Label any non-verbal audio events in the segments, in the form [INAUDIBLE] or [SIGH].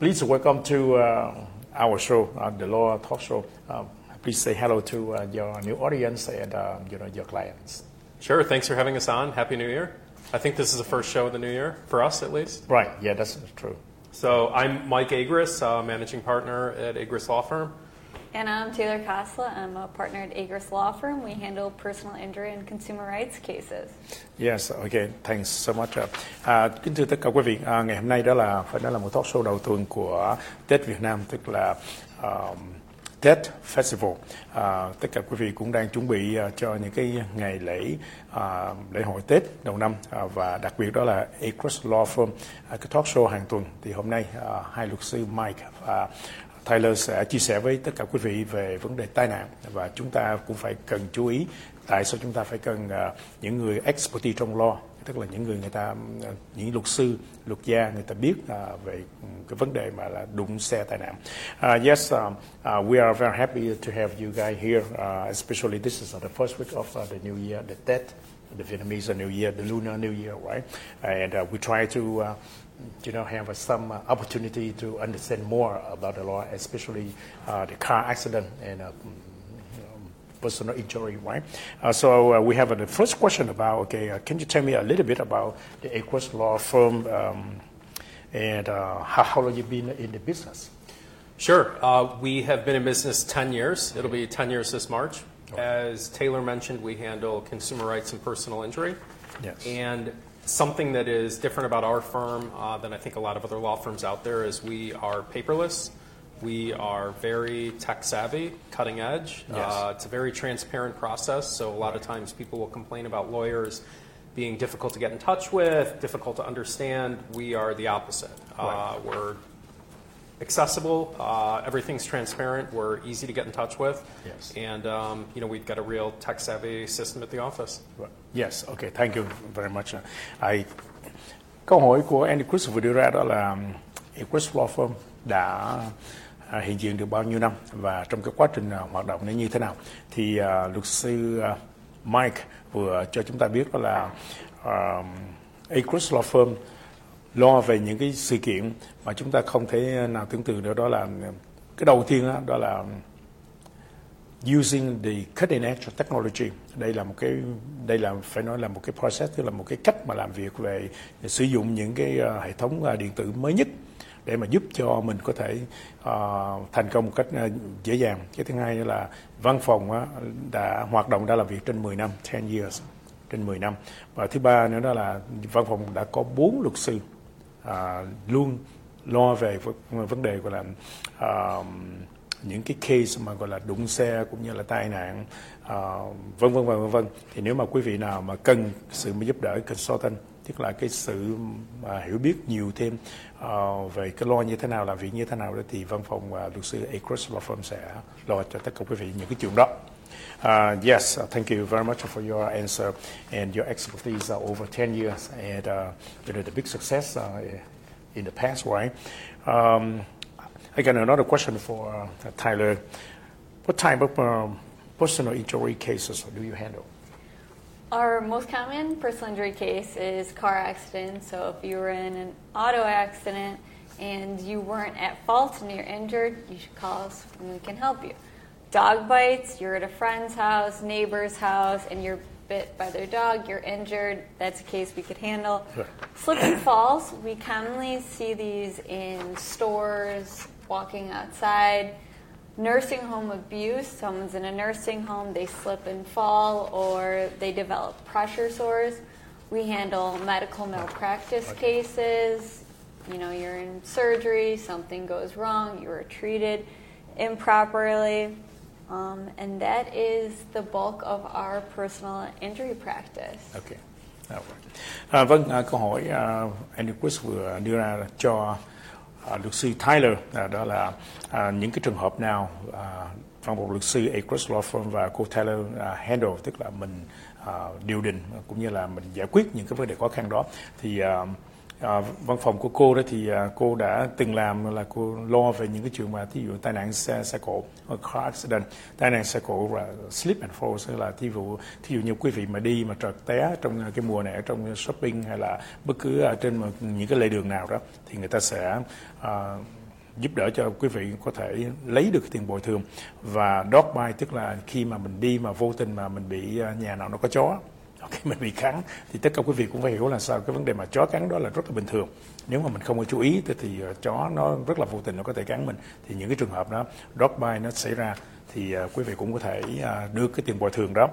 please welcome to uh, our show, uh, the Law Talk Show. Uh, please say hello to uh, your new audience and uh, you know your clients. Sure. Thanks for having us on. Happy New Year. I think this is the first show of the new year for us, at least. Right. Yeah, that's true. So I'm Mike Agris, uh, managing partner at Agris Law Firm. And I'm Taylor Kosla. I'm a partner at Agris Law Firm. We handle personal injury and consumer rights cases. Yes, okay, thanks so much. À, kính thưa tất cả quý vị, à, ngày hôm nay đó là phải nói là một talk show đầu tuần của Tết Việt Nam, tức là um, Tết Festival. À, tất cả quý vị cũng đang chuẩn bị uh, cho những cái ngày lễ uh, lễ hội Tết đầu năm uh, và đặc biệt đó là Acres Law Firm, uh, cái talk show hàng tuần. Thì hôm nay uh, hai luật sư Mike và Tyler sẽ chia sẻ với tất cả quý vị về vấn đề tai nạn và chúng ta cũng phải cần chú ý tại sao chúng ta phải cần à, những người expertise trong law tức là những người người ta à, những luật sư luật gia người ta biết uh, về ừ, cái vấn đề mà là đụng xe tai nạn. Uh, yes, um, uh, we are very happy to have you guys here, uh, especially this is the first week of uh, the new year, the Tet, the Vietnamese New Year, the Lunar New Year, right? And uh, we try to uh, you know, have uh, some uh, opportunity to understand more about the law, especially uh, the car accident and personal injury, right? Uh, so uh, we have uh, the first question about, okay, can you tell me a little bit about the Aquas Law Firm um, and how, how long you've been in the business? Sure. we have been in business 10 years. It'll be 10 years this March. As Taylor mentioned, we handle consumer rights and personal injury. Yes. And something that is different about our firm uh, than I think a lot of other law firms out there is we are paperless. We are very tech savvy, cutting edge. Yes. Uh, it's a very transparent process, so a lot of times people will complain about lawyers being difficult to get in touch with, difficult to understand. We are the opposite. Uh, we're accessible. Uh, everything's transparent. We're easy to get in touch with. Yes. And um, you know we've got a real tech savvy system at the office. Right. Yes, okay, thank you very much. I, câu hỏi của Andy Chris vừa đưa ra đó là Equus Law Firm đã à, hiện diện được bao nhiêu năm và trong cái quá trình à, hoạt động nó như thế nào thì à, luật sư Mike vừa cho chúng ta biết đó là um, Equus Law Firm lo về những cái sự kiện mà chúng ta không thể ờ, nào tưởng tượng được. Đó là ờ, cái đầu tiên đó, đó là using the cutting edge technology. Đây là một cái đây là phải nói là một cái process tức là một cái cách mà làm việc về sử dụng những cái ờ, hệ thống điện tử mới nhất để mà giúp cho mình có thể uh, thành công một cách uh, dễ dàng. Cái thứ hai là văn phòng uh, đã hoạt động đã làm việc trên 10 năm 10 years trên 10 năm. Và thứ ba nữa đó là văn phòng đã có bốn luật sư à, luôn lo về vấn đề gọi là à, những cái case mà gọi là đụng xe cũng như là tai nạn à, vân vân và vân vân thì nếu mà quý vị nào mà cần sự giúp đỡ consultant tức là cái sự mà hiểu biết nhiều thêm uh, về cái lo như thế nào làm việc như thế nào đó thì văn phòng uh, luật sư Acres Law Firm sẽ lo cho tất cả quý vị những cái chuyện đó. Uh, yes, uh, thank you very much for your answer and your expertise uh, over 10 years and uh, you know the big success uh, in the past, right? Um, I got another question for uh, Tyler. What type of um, personal injury cases do you handle? Our most common personal injury case is car accident. So if you were in an auto accident and you weren't at fault and you're injured, you should call us and we can help you. Dog bites, you're at a friend's house, neighbor's house, and you're bit by their dog, you're injured, that's a case we could handle. Sure. Slip and falls, we commonly see these in stores, walking outside. Nursing home abuse, someone's in a nursing home, they slip and fall, or they develop pressure sores. We handle medical malpractice cases. You know, you're in surgery, something goes wrong, you were treated improperly. Um, and that is the bulk of our personal injury practice. Okay. À, à, vâng, à, câu hỏi à, Andy Quist vừa đưa ra cho à, luật sư Tyler à, đó là à, những cái trường hợp nào à, văn phòng luật sư Across Law Firm và cô Tyler à, handle tức là mình à, điều đình cũng như là mình giải quyết những cái vấn đề khó khăn đó thì à, à, văn phòng của cô đó thì à, cô đã từng làm là cô lo về những cái chuyện mà thí dụ tai nạn xe xe cộ car accident. Tai nạn xe cộ và slip and fall tức là thí dụ thí dụ như quý vị mà đi mà trật té trong cái mùa này trong shopping hay là bất cứ ở trên mà, những cái lề đường nào đó thì người ta sẽ à, giúp đỡ cho quý vị có thể lấy được tiền bồi thường. Và dog bite tức là khi mà mình đi mà vô tình mà mình bị à, nhà nào nó có chó ok mình bị cắn thì tất cả quý vị cũng phải hiểu là sao. Cái vấn đề mà chó cắn đó là rất là bình thường. Nếu mà mình không có chú ý thì, thì ờ, chó nó rất là vô tình nó có thể cắn mình. Thì những cái trường hợp đó dog bite nó xảy ra thì uh, quý vị cũng có thể uh, đưa cái tiền bồi thường đó.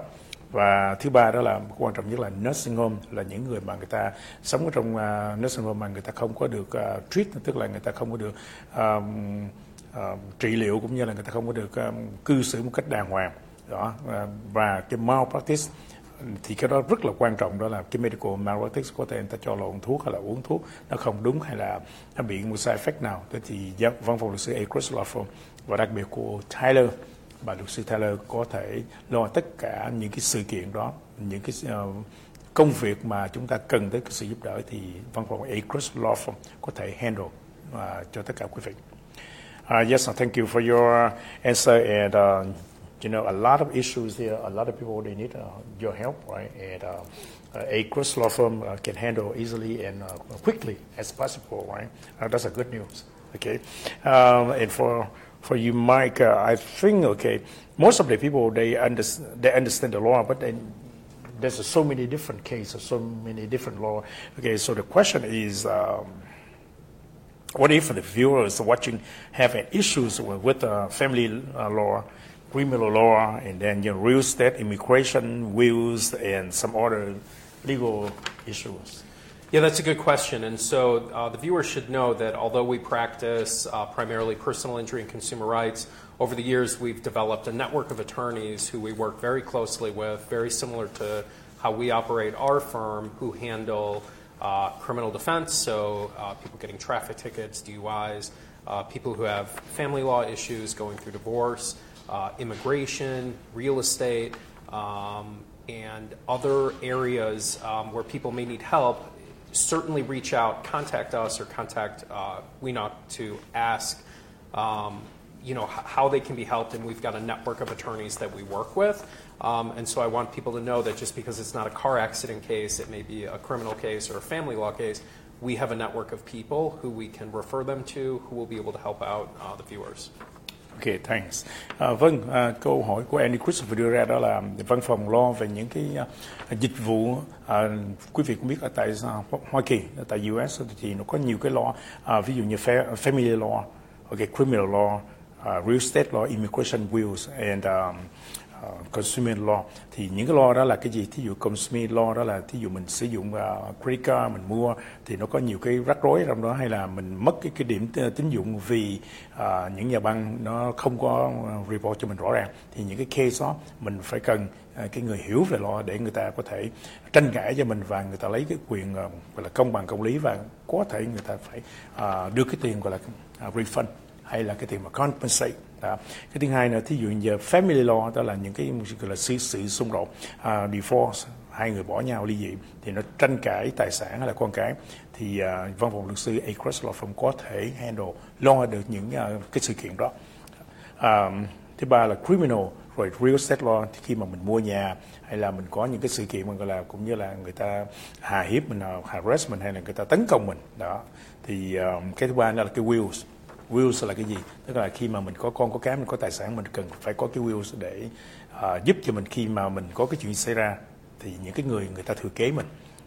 Và thứ ba đó là quan trọng nhất là nursing home là những người mà người ta sống ở trong uh, nursing home mà người ta không có được uh, treat tức là người ta không có được um, uh, trị liệu cũng như là người ta không có được um, cư xử một cách đàng hoàng. Đó uh, và cái malpractice thì cái đó rất là quan trọng đó là cái medical malpractice có thể người ta cho lộn thuốc hay là uống thuốc nó không đúng hay là nó bị một side effect nào thế thì văn phòng luật sư A. Chris Law Firm và đặc biệt của Tyler bà luật sư Taylor có thể lo tất cả những cái sự kiện đó những cái uh, công việc mà chúng ta cần tới cái sự giúp đỡ thì văn phòng A. Chris Law Firm có thể handle uh, cho tất cả quý vị. Uh, yes, thank you for your answer and uh, you know a lot of issues here. A lot of people they need uh, your help, right? And uh, a Chris Law Firm uh, can handle easily and uh, quickly as possible, right? Uh, that's a good news. Okay, um, and for for you, Mike, uh, I think okay, most of the people they understand they understand the law, but then there's so many different cases, so many different law. Okay, so the question is. Um, what if the viewers watching have issues with, with uh, family uh, law, criminal law, and then you know, real estate, immigration, wills, and some other legal issues? Yeah, that's a good question. And so uh, the viewers should know that although we practice uh, primarily personal injury and consumer rights, over the years we've developed a network of attorneys who we work very closely with, very similar to how we operate our firm, who handle uh, criminal defense, so uh, people getting traffic tickets, DUIs, uh, people who have family law issues, going through divorce, uh, immigration, real estate. Um, and other areas um, where people may need help, certainly reach out, contact us, or contact uh, WeNock to ask, um, you know, how they can be helped. And we've got a network of attorneys that we work with. Um, and so I want people to know that just because it's not a car accident case, it may be a criminal case or a family law case. We have a network of people who we can refer them to, who will be able to help out uh, the viewers. OK, thanks. À, vâng, à, câu hỏi của Andy Christopher đưa ra đó là văn phòng lo về những cái à, dịch vụ. À, quý vị cũng biết ở tại à, Hoa Kỳ, ở tại US thì nó có nhiều cái lo, à, ví dụ như family law, okay, criminal law, uh, real estate law, immigration wills, and um, uh, consumer law. Thì những cái law đó là cái gì? Thí dụ consumer law đó là thí dụ mình sử dụng uh, credit card mình mua thì nó có nhiều cái rắc rối trong đó hay là mình mất cái cái điểm ờ, tín dụng vì uh, những nhà băng nó không có report cho mình rõ ràng. Thì những cái case đó mình phải cần uh, cái người hiểu về law để người ta có thể tranh cãi cho mình và người ta lấy cái quyền uh, gọi là công bằng công lý và có thể người ta phải uh, đưa cái tiền gọi là uh, refund hay là cái tiền mà compensate đó. cái thứ hai là thí dụ giờ family law đó là những cái gọi là sự, sự xung đột à, uh, divorce hai người bỏ nhau ly dị thì nó tranh cãi tài sản hay là con cái thì uh, văn phòng luật sư A. Cross Law Firm có thể handle lo được những uh, cái sự kiện đó um, thứ ba là criminal rồi real estate law thì khi mà mình mua nhà hay là mình có những cái sự kiện mà gọi là cũng như là người ta hà hiếp mình harass mình hay là người ta tấn công mình đó thì um, cái thứ ba đó là cái wills wills là cái gì? Tức là khi mà mình có con có cái mình có tài sản mình cần phải có cái wills để uh, giúp cho mình khi mà mình có cái chuyện xảy ra thì những cái người người ta thừa kế mình.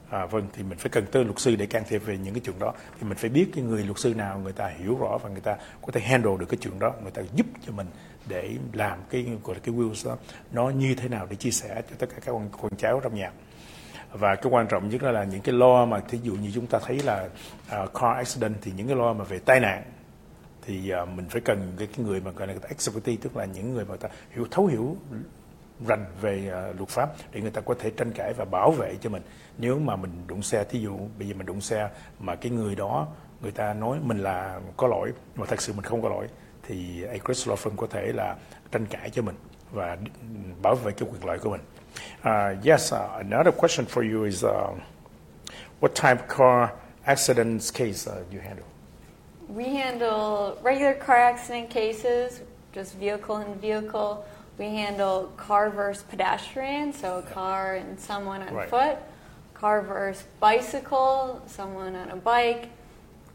À, vâng thì mình phải cần tới luật sư để can thiệp về những cái chuyện đó. Thì mình phải biết cái người luật sư nào người ta hiểu rõ và người ta có thể handle được cái chuyện đó. Người ta giúp cho mình để làm cái gọi là cái wills đó nó như thế nào để chia sẻ cho tất cả các con, con cháu trong nhà. Và cái quan trọng nhất là những cái lo mà thí dụ như chúng ta thấy là uh, car accident thì những cái lo mà về tai nạn thì à, mình phải cần cái, cái người mà gọi là expertise tức là những người mà ta hiểu thấu hiểu rành về à, luật pháp để người ta có thể tranh cãi và bảo vệ cho mình nếu mà mình đụng xe thí dụ bây giờ mình đụng xe mà cái người đó người ta nói mình là có lỗi mà thật sự mình không có lỗi thì Acres Law Firm có thể là tranh cãi cho mình và bảo vệ cái quyền lợi của mình. Uh, yes, uh, another question for you is uh, what type of car accidents case uh, you handle? We handle regular car accident cases, just vehicle and vehicle. We handle car versus pedestrian, so a car and someone on Right. foot. Car versus bicycle, someone on a bike.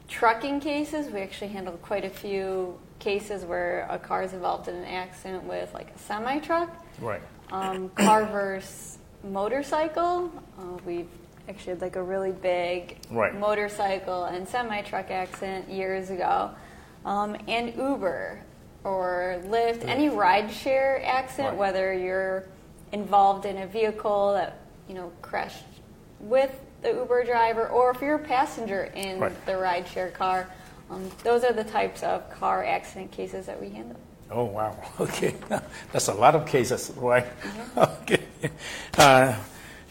trucking cases, we actually handle quite a few cases where a car is involved in an accident with like a semi truck. Right. Um, car versus motorcycle, uh, we've actually had like a really big Right. motorcycle and semi truck accident years ago. Um, and Uber or Lyft, any rideshare accident, Right. whether you're involved in a vehicle that you know crashed with the Uber driver, or if you're a passenger in Right. the rideshare car, um, those are the types of car accident cases that we handle. Oh wow. [LAUGHS] Okay, [LAUGHS] that's a lot of cases, right? [LAUGHS] Okay. Uh,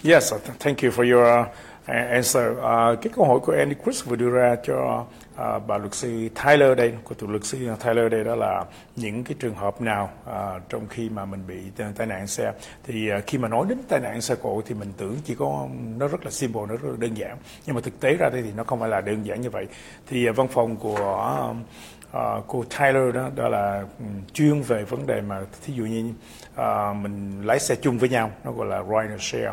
yes, uh, thank you for your uh, answer. Uh, cái câu hỏi của Andy Chris vừa đưa ra cho uh, bà luật sư Tyler đây, của tụ luật sư uh, Tyler đây đó là những cái trường hợp nào uh, trong khi mà mình bị tai nạn xe thì uh, khi mà nói đến tai nạn xe cộ thì mình tưởng chỉ có um, nó rất là simple, nó rất là đơn giản. Nhưng mà thực tế ra đây thì nó không phải là đơn giản như vậy. Thì uh, văn phòng của uh, uh, cô Tyler đó đó là um, chuyên về vấn đề mà thí dụ như uh, mình lái xe chung với nhau nó gọi là ride share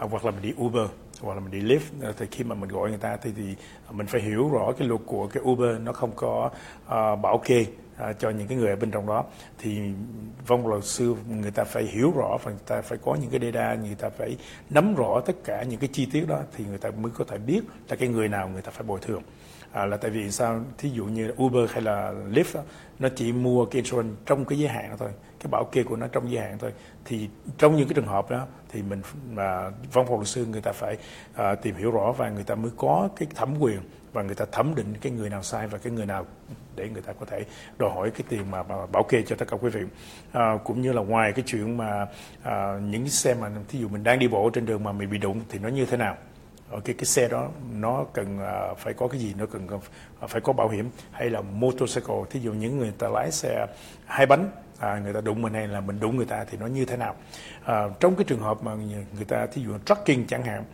À, hoặc là mình đi Uber hoặc là mình đi Lyft. Ờ, thì khi mà mình gọi người ta thì thì mình phải hiểu rõ cái luật của cái Uber nó không có uh, bảo kê uh, cho những cái người ở bên trong đó. Thì vong luật sư người ta phải hiểu rõ và người ta phải có những cái data người ta phải nắm rõ tất cả những cái chi tiết đó thì người ta mới có thể biết là cái người nào người ta phải bồi thường. À, là tại vì sao? Thí dụ như Uber hay là Lyft đó, nó chỉ mua cái insurance trong cái giới hạn đó thôi cái bảo kê của nó trong giới hạn thôi. Thì trong những cái trường hợp đó thì mình mà văn phòng luật sư người ta phải à, tìm hiểu rõ và người ta mới có cái thẩm quyền và người ta thẩm định cái người nào sai và cái người nào để người ta có thể đòi hỏi cái tiền mà, mà bảo kê cho tất cả quý vị. À, cũng như là ngoài cái chuyện mà à, những cái xe mà thí dụ mình đang đi bộ trên đường mà mình bị đụng thì nó như thế nào? Ở cái cái xe đó nó cần à, phải có cái gì? Nó cần à, phải có bảo hiểm hay là motorcycle thí dụ những người ta lái xe hai bánh à, người ta đụng mình hay là mình đụng người ta thì nó như thế nào? À, trong cái trường hợp mà người ta thí dụ trucking chẳng hạn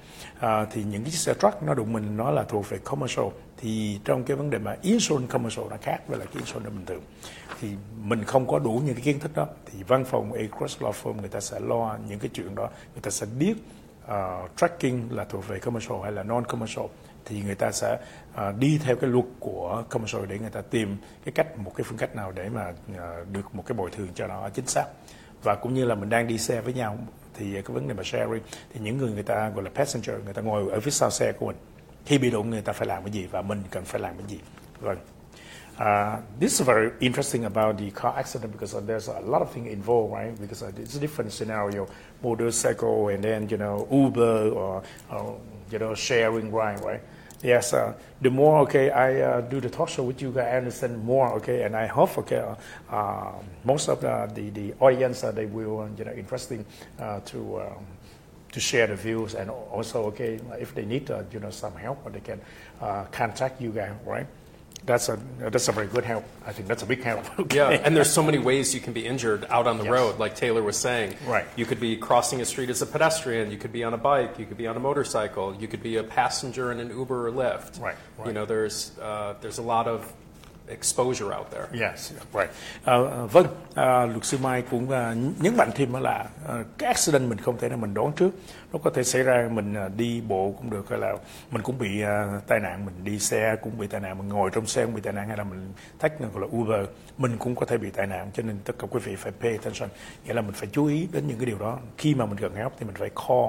à, thì những cái chiếc xe truck nó đụng mình nó là thuộc về commercial thì trong cái vấn đề mà insurance commercial nó khác với là cái insurance bình thường. Thì mình không có đủ những cái kiến thức đó thì văn phòng Across Law Firm người ta sẽ lo những cái chuyện đó người ta sẽ biết à, uh, tracking là thuộc về commercial hay là non commercial thì người ta sẽ uh, đi theo cái luật của commercial để người ta tìm cái cách một cái phương cách nào để mà uh, được một cái bồi thường cho nó chính xác. Và cũng như là mình đang đi xe với nhau thì cái vấn đề mà sharing thì những người người ta gọi là passenger người ta ngồi ở phía sau xe của mình. Khi bị đụng người ta phải làm cái gì và mình cần phải làm cái gì. Vâng. Uh, this is very interesting about the car accident because uh, there's a lot of things involved, right? Because uh, it's a different scenario, motorcycle and then you know Uber or, or you know sharing ride, right? Yes. Uh, the more okay, I uh, do the talk show with you guys, I understand more, okay, and I hope okay, uh, uh, most of the the, the audience uh, they will you know interesting uh, to. Um, to share the views and also okay if they need uh, you know some help they can contact you guys right that's a that's a very good help I think that's a big help [LAUGHS] okay. Yeah, and there's so many ways you can be injured out on the Yes. road, like Taylor was saying. Right. You could be crossing a street as a pedestrian. You could be on a bike. You could be on a motorcycle. You could be a passenger in an Uber or Lyft. Right, right. You know, there's uh, there's a lot of exposure out there. Yes, right. Uh, vâng, uh, luật sư Mai cũng uh, nhấn mạnh thêm là uh, cái accident mình không thể nào mình đoán trước. Nó có thể xảy ra mình uh, đi bộ cũng được hay là mình cũng bị uh, tai nạn, mình đi xe cũng bị tai nạn, mình ngồi trong xe cũng bị tai nạn hay là mình thách gọi là Uber, mình cũng có thể bị tai nạn. Cho nên tất cả quý vị phải pay attention, nghĩa là mình phải chú ý đến những cái điều đó. Khi mà mình cần help thì mình phải call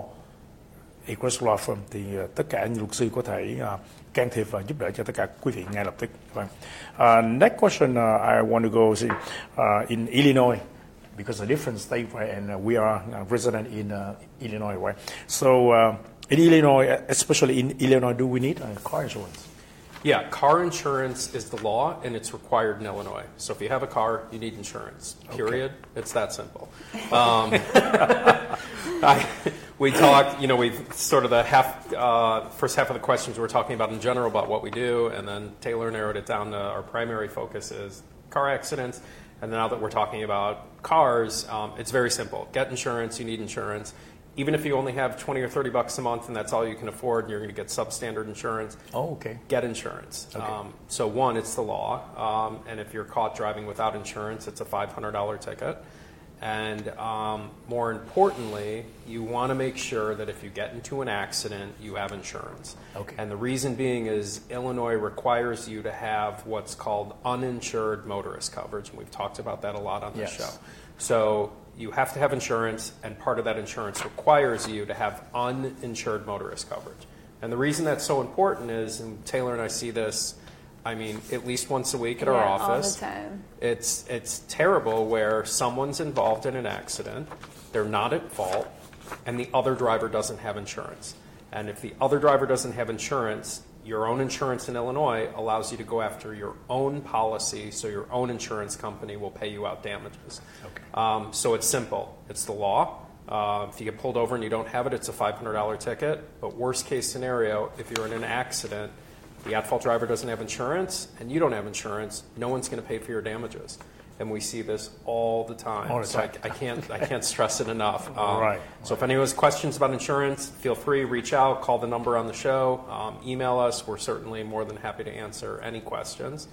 Equus Law Firm thì uh, tất cả những luật sư có thể uh, can thiệp và giúp đỡ cho tất cả quý vị ngay lập tức. Vâng. Uh, next question uh, I want to go see uh, in Illinois because a different state right and uh, we are uh, resident in uh, Illinois right. So uh, in Illinois, especially in Illinois, do we need uh, car insurance? Yeah, car insurance is the law, and it's required in Illinois. So if you have a car, you need insurance. Period. It's that simple. Um, [LAUGHS] I, we talked, you know, we've sort of the half, uh, first half of the questions we were talking about in general about what we do, and then Taylor narrowed it down to our primary focus is car accidents. And now that we're talking about cars, um, it's very simple. Get insurance, you need insurance. Even if you only have 20 or 30 bucks a month and that's all you can afford, and you're going to get substandard insurance, Oh, okay. get insurance. Okay. Um, so one, it's the law, um, and if you're caught driving without insurance, it's a $500 ticket. And um, more importantly, you want to make sure that if you get into an accident, you have insurance. Okay. And the reason being is Illinois requires you to have what's called uninsured motorist coverage. And we've talked about that a lot on this Yes. show. So you have to have insurance, and part of that insurance requires you to have uninsured motorist coverage. And the reason that's so important is, and Taylor and I see this, I mean, at least once a week at our Yeah, all the office. time. It's it's terrible where someone's involved in an accident, they're not at fault, and the other driver doesn't have insurance. And if the other driver doesn't have insurance, your own insurance in Illinois allows you to go after your own policy, so your own insurance company will pay you out damages. Okay. Um, so it's simple. It's the law. Uh, if you get pulled over and you don't have it, it's a $500 ticket. But worst case scenario, if you're in an accident, the at-fault driver doesn't have insurance, and you don't have insurance, no one's going to pay for your damages. And we see this all the time. All the so I. I can't I can't stress it enough. [LAUGHS] Um, Right, So if anyone has questions about insurance, feel free reach out, call the number on the show, um, email us. We're certainly more than happy to answer any questions.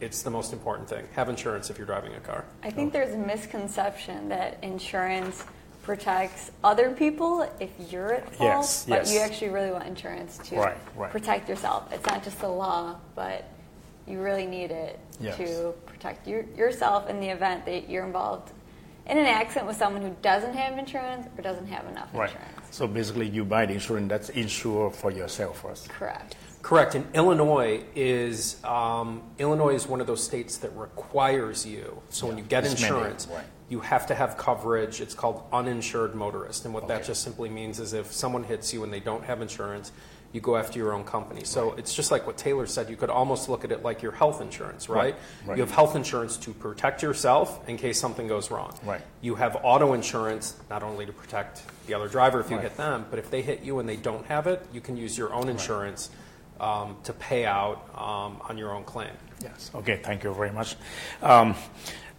It's the most important thing. Have insurance if you're driving a car. I think there's a misconception that insurance protects other people if you're at fault, Yes, but yes. you actually really want insurance to Right, right. protect yourself. It's not just the law, but you really need it Yes. to protect your, yourself in the event that you're involved in an accident with someone who doesn't have insurance or doesn't have enough Right. insurance. So basically, you buy the insurance that's insured for yourself first. Correct. Correct. And Illinois is um, Illinois is one of those states that requires you. So when you get it's mandated, insurance, right. You have to have coverage. It's called uninsured motorist, and what that just simply means is if someone hits you and they don't have insurance, you go after your own company. So it's just like what Taylor said. You could almost look at it like your health insurance, right? Right, right. You have health insurance to protect yourself in case something goes wrong. Right. You have auto insurance not only to protect the other driver if you Right. hit them, but if they hit you and they don't have it, you can use your own insurance um, to pay out um, on your own claim. Yes. Okay, thank you very much. Um,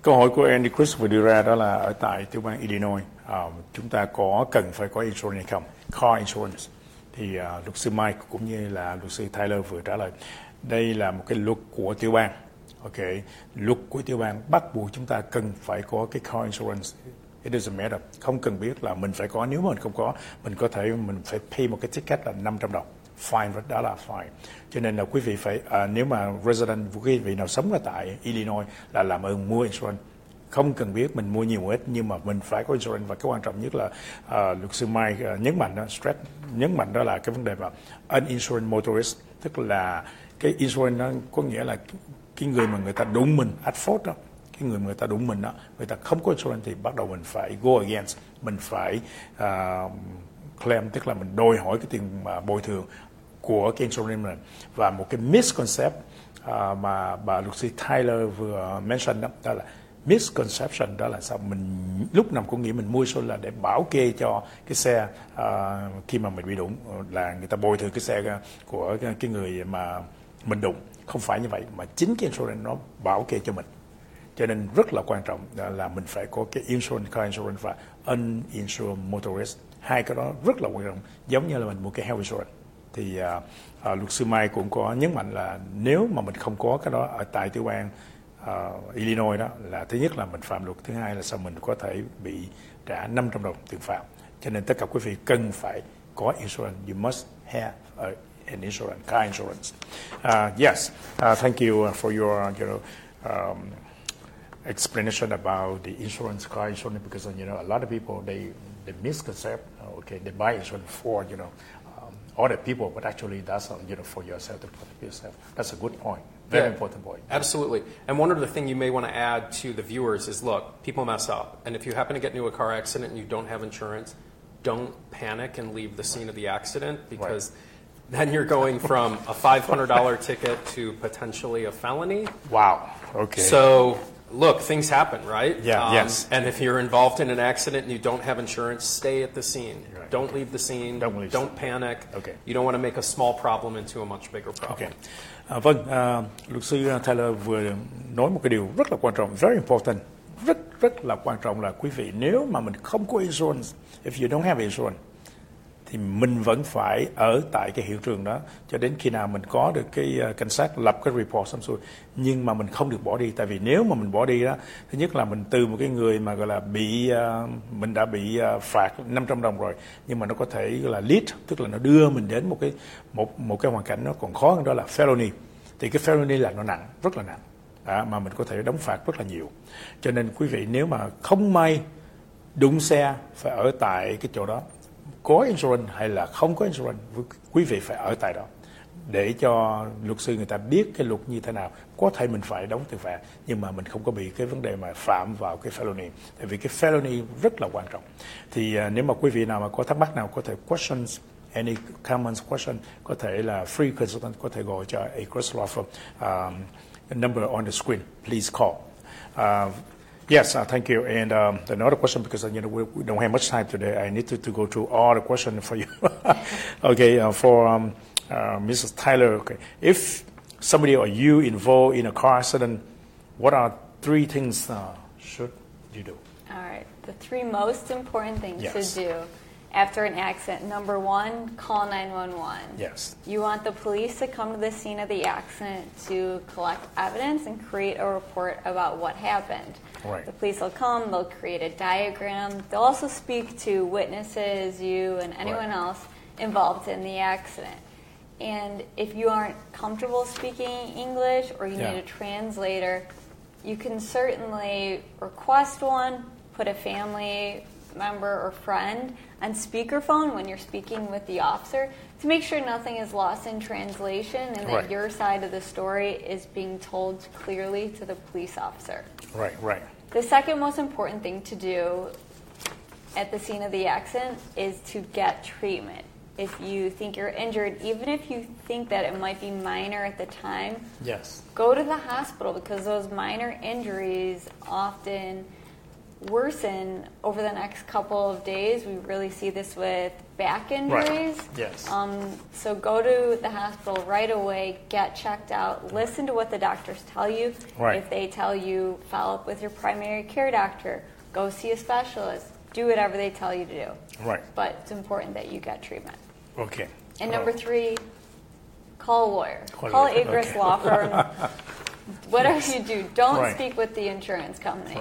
câu hỏi của Andy Chris vừa đưa ra đó là ở tại tiểu bang Illinois, uh, chúng ta có cần phải có insurance hay không? Car insurance. Thì uh, luật sư Mike cũng như là luật sư Tyler vừa trả lời. Đây là một cái luật của tiểu bang. Ok, luật của tiểu bang bắt buộc chúng ta cần phải có cái car insurance. It doesn't matter. Không cần biết là mình phải có. Nếu mà mình không có, mình có thể mình phải pay một cái ticket là 500 đồng. Fine, đó là fine. Cho nên là quý vị phải, à, nếu mà resident, quý vị nào sống ở tại Illinois là làm ơn mua insurance. Không cần biết mình mua nhiều ít nhưng mà mình phải có insurance và cái quan trọng nhất là uh, luật sư Mai uh, à, nhấn mạnh đó, stress nhấn mạnh đó là cái vấn đề mà uninsured motorist tức là cái insurance nó có nghĩa là cái người mà người ta đụng mình at fault đó cái người mà người ta đụng mình đó người ta không có insurance thì bắt đầu mình phải go against mình phải uh, claim tức là mình đòi hỏi cái tiền mà bồi thường của cái insurance và một cái misconcept uh, à, mà bà luật sư Tyler vừa mention đó, đó là misconception đó là sao mình lúc nào cũng nghĩ mình mua insurance là để bảo kê cho cái xe uh, khi mà mình bị đụng là người ta bồi thường cái xe của cái, cái người mà mình đụng. Không phải như vậy mà chính cái insurance nó bảo kê cho mình. Cho nên rất là quan trọng là mình phải có cái insurance, car insurance và uninsured motorist. Hai cái đó rất là quan trọng, giống như là mình mua cái health insurance. Thì à, à, luật sư Mai cũng có nhấn mạnh là nếu mà mình không có cái đó ở tại tiểu bang à, Illinois đó là thứ nhất là mình phạm luật, thứ hai là sao mình có thể bị trả 500 đồng tiền phạt. Cho nên tất cả quý vị cần phải có insurance. You must have a, an insurance, car insurance. Uh, yes, uh, thank you for your, you know, um, explanation about the insurance, car insurance, because you know a lot of people they they misconcept. uh, Okay, they buy insurance for you know um, other people, but actually that's uh, you know for yourself to protect yourself. That's a good point. Very Yeah. important point. Absolutely. And one other thing you may want to add to the viewers is look, people mess up. And if you happen to get into a car accident and you don't have insurance, don't panic and leave the scene of the accident because then you're going from a $500 ticket to potentially a felony. Wow. Okay. So, look, things happen, right? Um, Yeah, yes. And if you're involved in an accident and you don't have insurance, stay at the scene. Right, Don't okay. leave the scene. Don't leave Don't panic. Okay. You don't want to make a small problem into a much bigger problem. Ok. À, vâng, à, luật sư Taylor vừa nói một cái điều rất là quan trọng, very important, rất rất là quan trọng là quý vị nếu mà mình không có insurance, if you don't have insurance, thì mình vẫn phải ở tại cái hiện trường đó cho đến khi nào mình có được cái uh, cảnh sát lập cái report xong xuôi. Nhưng mà mình không được bỏ đi tại vì nếu mà mình bỏ đi đó thứ nhất là mình từ một cái người mà gọi là bị uh, mình đã bị uh, phạt 500 đồng rồi nhưng mà nó có thể là lead tức là nó đưa mình đến một cái một một cái hoàn cảnh nó còn khó hơn đó là felony. Thì cái felony là nó nặng rất là nặng. À, mà mình có thể đóng phạt rất là nhiều. Cho nên quý vị nếu mà không may đụng xe phải ở tại cái chỗ đó có insurance hay là không có insurance quý vị phải ở tại đó. Để cho luật sư người ta biết cái luật như thế nào. Có thể mình phải đóng tiền phạt nhưng mà mình không có bị cái vấn đề mà phạm vào cái felony. Tại vì cái felony rất là quan trọng. Thì uh, nếu mà quý vị nào mà có thắc mắc nào có thể questions any comments question có thể là free consultant có thể gọi cho a Chris Law Firm um, number on the screen. Please call. Uh, Yes, uh, thank you. And um, another question, because uh, you know we, we, don't have much time today, I need to, to go through all the questions for you. [LAUGHS] okay, uh, for um, uh, Mrs. Tyler, okay, if somebody or you involved in a car accident, what are three things uh, should you do? All right, the three most important things Yes. to do after an accident. Number one, call 911. Yes. You want the police to come to the scene of the accident to collect evidence and create a report about what happened. Right. The police will come, they'll create a diagram. They'll also speak to witnesses, you, and anyone Right. else involved in the accident. And if you aren't comfortable speaking English or you Yeah. need a translator, you can certainly request one, put a family member or friend on speakerphone when you're speaking with the officer to make sure nothing is lost in translation and that Right. your side of the story is being told clearly to the police officer. Right, right. The second most important thing to do at the scene of the accident is to get treatment. If you think you're injured, even if you think that it might be minor at the time, Yes. go to the hospital because those minor injuries often worsen over the next couple of days. We really see this with back injuries. Yes. Um, so go to the hospital right away, get checked out, listen to what the doctors tell you. Right. If they tell you follow up with your primary care doctor, go see a specialist, do whatever they tell you to do. Right. But it's important that you get treatment. Okay. And number three, call a lawyer. Call a Call Agris okay. Law Firm. [LAUGHS] Whatever Yes. you do, don't Right. speak with the insurance company.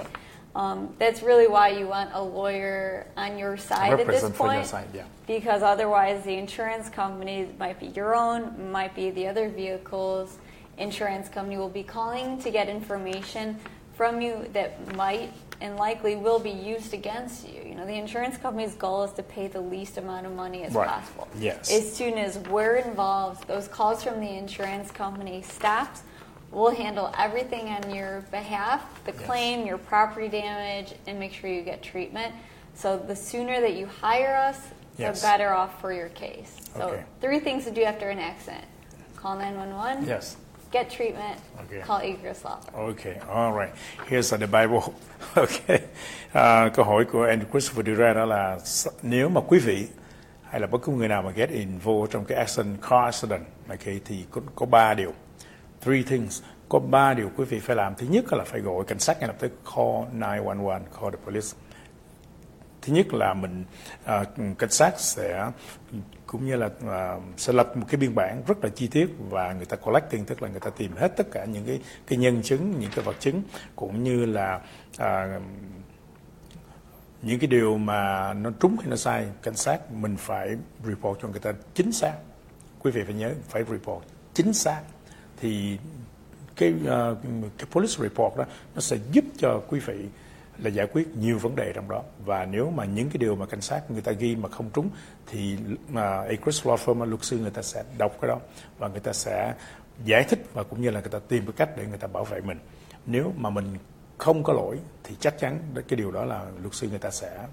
Um, that's really why you want a lawyer on your side at this point. side, yeah. Because otherwise, the insurance company might be your own, might be the other vehicle's insurance company will be calling to get information from you that might and likely will be used against you. You know, the insurance company's goal is to pay the least amount of money as Right. possible. Yes. As soon as we're involved, those calls from the insurance company stops. We'll handle everything on your behalf, the Yes. claim, your property damage, and make sure you get treatment. So the sooner that you hire us, Yes. the better off for your case. So Okay. three things to do after an accident: call 911, Yes. get treatment, Okay. call Agris Law. Okay, all right. Here's the Bible. [LAUGHS] Okay. À, câu hỏi của Andrew Christopher đưa ra đó là nếu mà quý vị hay là bất cứ người nào mà get involved trong cái accident, car accident, okay, thì có, có ba điều. Three things. Có ba điều quý vị phải làm. Thứ nhất là phải gọi cảnh sát ngay lập tức call 911, call the police. Thứ nhất là mình à, cảnh sát sẽ cũng như là à, sẽ lập một cái biên bản rất là chi tiết và người ta collecting tức là người ta tìm hết tất cả những cái cái nhân chứng, những cái vật chứng cũng như là à, những cái điều mà nó trúng hay nó sai cảnh sát mình phải report cho người ta chính xác quý vị phải nhớ phải report chính xác thì cái uh, cái police report đó nó sẽ giúp cho quý vị là giải quyết nhiều vấn đề trong đó. Và nếu mà những cái điều mà cảnh sát người ta ghi mà không trúng thì ờ, mà Acris Law Firm luật sư người ta sẽ đọc cái đó và người ta sẽ giải thích và cũng như là người ta tìm cái cách để người ta bảo vệ mình. Nếu mà mình không có lỗi thì chắc chắn cái điều đó là luật sư người ta sẽ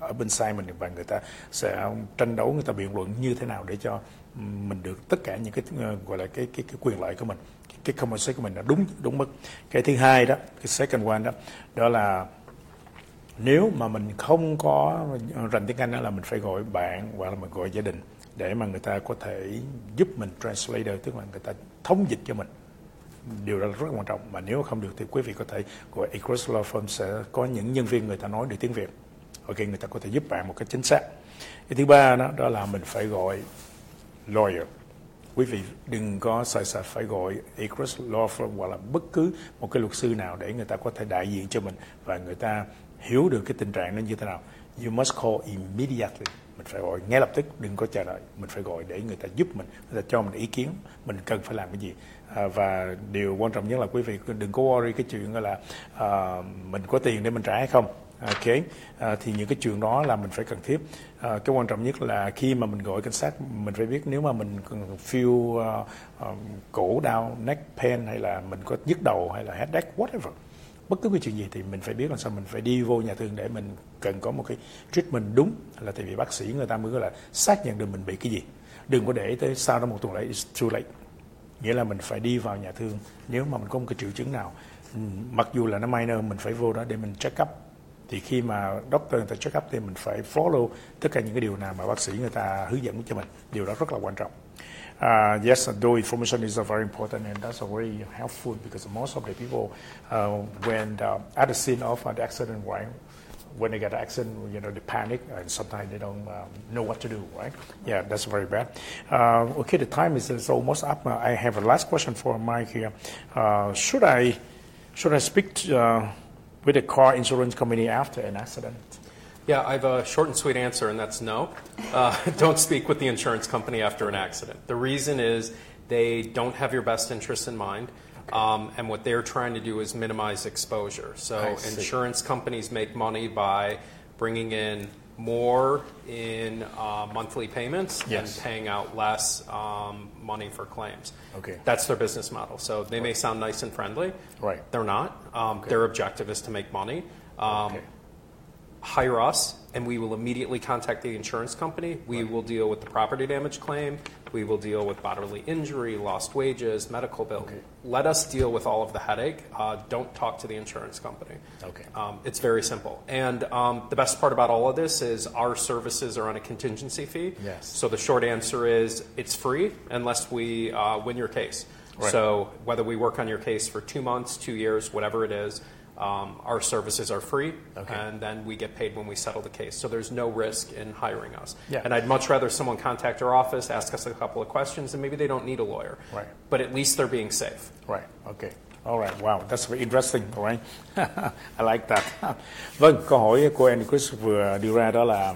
ở bên sai mình và người ta sẽ tranh đấu người ta biện luận như thế nào để cho mình được tất cả những cái ờ, gọi là cái cái cái quyền lợi của mình cái, cái compensation của mình là đúng đúng mức. Cái thứ hai đó cái second one đó đó là nếu mà mình không có rành tiếng Anh đó là mình phải gọi bạn hoặc là mình gọi gia đình để mà người ta có thể giúp mình translator tức là người ta thống dịch cho mình. Điều đó rất quan trọng. Mà nếu không được thì quý vị có thể gọi Across Law Firm sẽ có những nhân viên người ta nói được tiếng Việt. Ok người ta có thể giúp bạn một cách chính xác. Cái thứ ba đó đó là mình phải gọi lawyer quý vị đừng có sợ sợ phải gọi Acres Law Firm hoặc là bất cứ một cái luật sư nào để người ta có thể đại diện cho mình và người ta hiểu được cái tình trạng nó như thế nào. You must call immediately. Mình phải gọi ngay lập tức, đừng có chờ đợi. Mình phải gọi để người ta giúp mình, người ta cho mình ý kiến, mình cần phải làm cái gì. À, và điều quan trọng nhất là quý vị đừng có worry cái chuyện là à, mình có tiền để mình trả hay không À, kế à, thì những cái chuyện đó là mình phải cần thiết. À, cái quan trọng nhất là khi mà mình gọi cảnh sát mình phải biết nếu mà mình feel uh, uh, cổ đau neck pain hay là mình có nhức đầu hay là headache whatever bất cứ cái chuyện gì thì mình phải biết làm sao mình phải đi vô nhà thương để mình cần có một cái treatment đúng là tại vì bác sĩ người ta mới là xác nhận được mình bị cái gì. Đừng có để tới sau đó một tuần lễ it's too late. Nghĩa là mình phải đi vào nhà thương nếu mà mình có một cái triệu chứng nào. Ừ, mặc dù là nó minor mình phải vô đó để mình check up. Thì khi mà doctor người ta check up thì mình phải follow tất cả những cái điều nào mà bác sĩ người ta hướng dẫn cho mình điều đó rất là quan trọng Uh, yes, though information is very important and that's very helpful because most of the people, uh, when the, at the scene of the accident, right, when they get an accident, you know, they panic and sometimes they don't um, know what to do, right? Yeah, that's very bad. Uh, okay, the time is, is almost up. I have a last question for Mike here. Uh, should I should I speak to, uh, with a car insurance company after an accident? Yeah, I have a short and sweet answer, and that's no. Uh, [LAUGHS] don't speak with the insurance company after an accident. The reason is they don't have your best interests in mind. Um, and what they're trying to do is minimize exposure. So, insurance companies make money by bringing in more in uh, monthly payments yes. and paying out less um, money for claims. Okay. That's their business model. So they right. may sound nice and friendly. Right. They're not. Um, okay. Their objective is to make money. Um, okay hire us and we will immediately contact the insurance company. We right. will deal with the property damage claim. We will deal with bodily injury, lost wages, medical bill. Okay. Let us deal with all of the headache. Uh, don't talk to the insurance company. Okay. Um, it's very simple. And um, the best part about all of this is our services are on a contingency fee. Yes. So the short answer is it's free unless we uh, win your case. Right. So whether we work on your case for two months, two years, whatever it is, um, our services are free, okay. and then we get paid when we settle the case. So there's no risk in hiring us. Yeah. And I'd much rather someone contact our office, ask us a couple of questions, and maybe they don't need a lawyer. Right. But at least they're being safe. Right. Okay. All right. Wow, that's very interesting. All right. [LAUGHS] I like that. [LAUGHS] vâng, câu hỏi của anh Chris vừa đưa ra đó là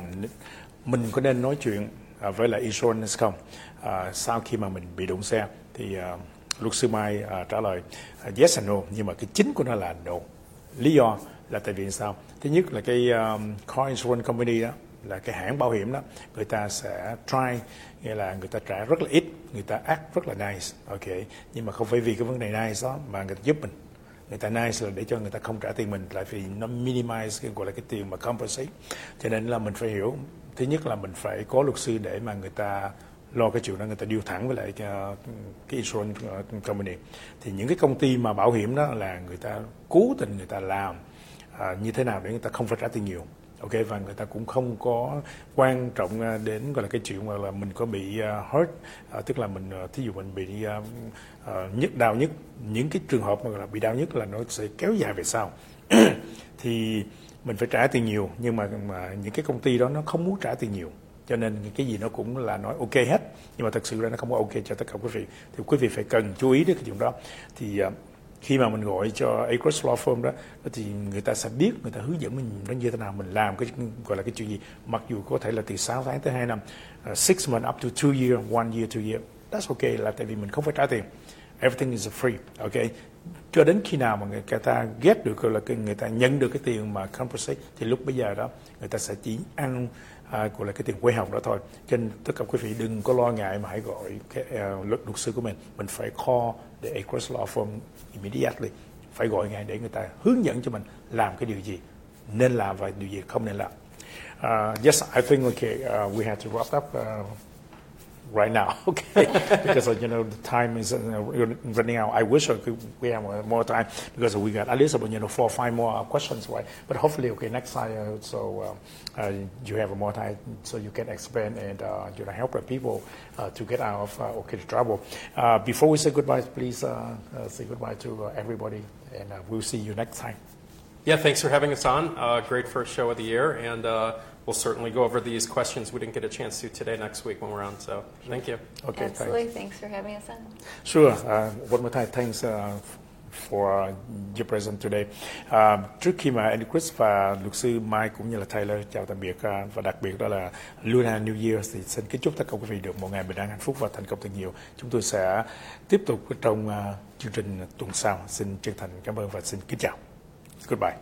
mình có nên nói chuyện à, với lại insurance không? À, sau khi mà mình bị đụng xe thì uh, luật sư Mai uh, trả lời uh, yes and no, nhưng mà cái chính của nó là no lý do là tại vì sao? Thứ nhất là cái um, car insurance company đó là cái hãng bảo hiểm đó người ta sẽ try nghĩa là người ta trả rất là ít người ta act rất là nice ok. Nhưng mà không phải vì cái vấn đề nice đó mà người ta giúp mình. Người ta nice là để cho người ta không trả tiền mình lại vì nó minimize cái gọi là cái tiền mà compensate. Cho nên là mình phải hiểu thứ nhất là mình phải có luật sư để mà người ta lo cái chuyện đó người ta điêu thẳng với lại ờ, cái, insurance ờ, company. Thì những cái công ty mà bảo hiểm đó là người ta cố tình người ta làm à, như thế nào để người ta không phải trả tiền nhiều. Ok và người ta cũng không có quan trọng đến gọi là cái chuyện mà là mình có bị uh, hurt uh, tức là mình uh, thí dụ mình bị uh, uh, nhức đau nhất. Những cái trường hợp mà gọi là bị đau nhất là nó sẽ kéo dài về sau. [CLEARS THROAT] Thì mình phải trả tiền nhiều nhưng mà, mà những cái công ty đó nó không muốn trả tiền nhiều cho nên cái gì nó cũng là nói ok hết. Nhưng mà thật sự ra nó không có ok cho tất cả quý vị. Thì quý vị phải cần chú ý đến cái chuyện đó. Thì à, khi mà mình gọi cho Acres Law Firm đó thì người ta sẽ biết người ta hướng dẫn mình nó như thế nào mình làm cái gọi là cái chuyện gì. Mặc dù có thể là từ 6 tháng tới 2 năm uh, six months up to two year one year two year. That's okay là tại vì mình không phải trả tiền. Everything is free okay cho đến khi nào mà người ta ghét được là người ta nhận được cái tiền mà compensate thì lúc bây giờ đó người ta sẽ chỉ ăn à, gọi là cái tiền quay học đó thôi. Cho nên tất cả quý vị đừng có lo ngại mà hãy gọi cái uh, luật luật sư của mình. Mình phải call the Acres Law Firm immediately. Phải gọi ngay để người ta hướng dẫn cho mình làm cái điều gì nên làm và điều gì không nên làm. Uh, yes I think okay uh, we have to wrap up uh, right now, [LAUGHS] okay? [LAUGHS] because uh, you know the time is uh, running out. I wish could, we have more time because we got at least about you know four or five more questions, right? But hopefully, okay, next time uh, so uh, uh, you have more time so you can explain and uh, you know help the people to get out of okay trouble. before we say goodbye, please say goodbye to everybody, and we'll see you next time. Yeah, thanks for having us on. Uh, great first show of the year, and uh, we'll certainly go over these questions we didn't get a chance to today next week when we're on. So thank you. Okay, Absolutely. thanks. Thanks for having us on. Sure. Uh, one more time, thanks uh, for your presence today. Uh, trước khi mà Andy Chris và luật sư Mike cũng như là Tyler chào tạm biệt uh, và đặc biệt đó là Luna New Year thì xin kính chúc tất cả quý vị được một ngày bình an hạnh phúc và thành công thật nhiều. Chúng tôi sẽ tiếp tục trong uh, chương trình tuần sau. Xin chân thành cảm ơn và xin kính chào. Goodbye.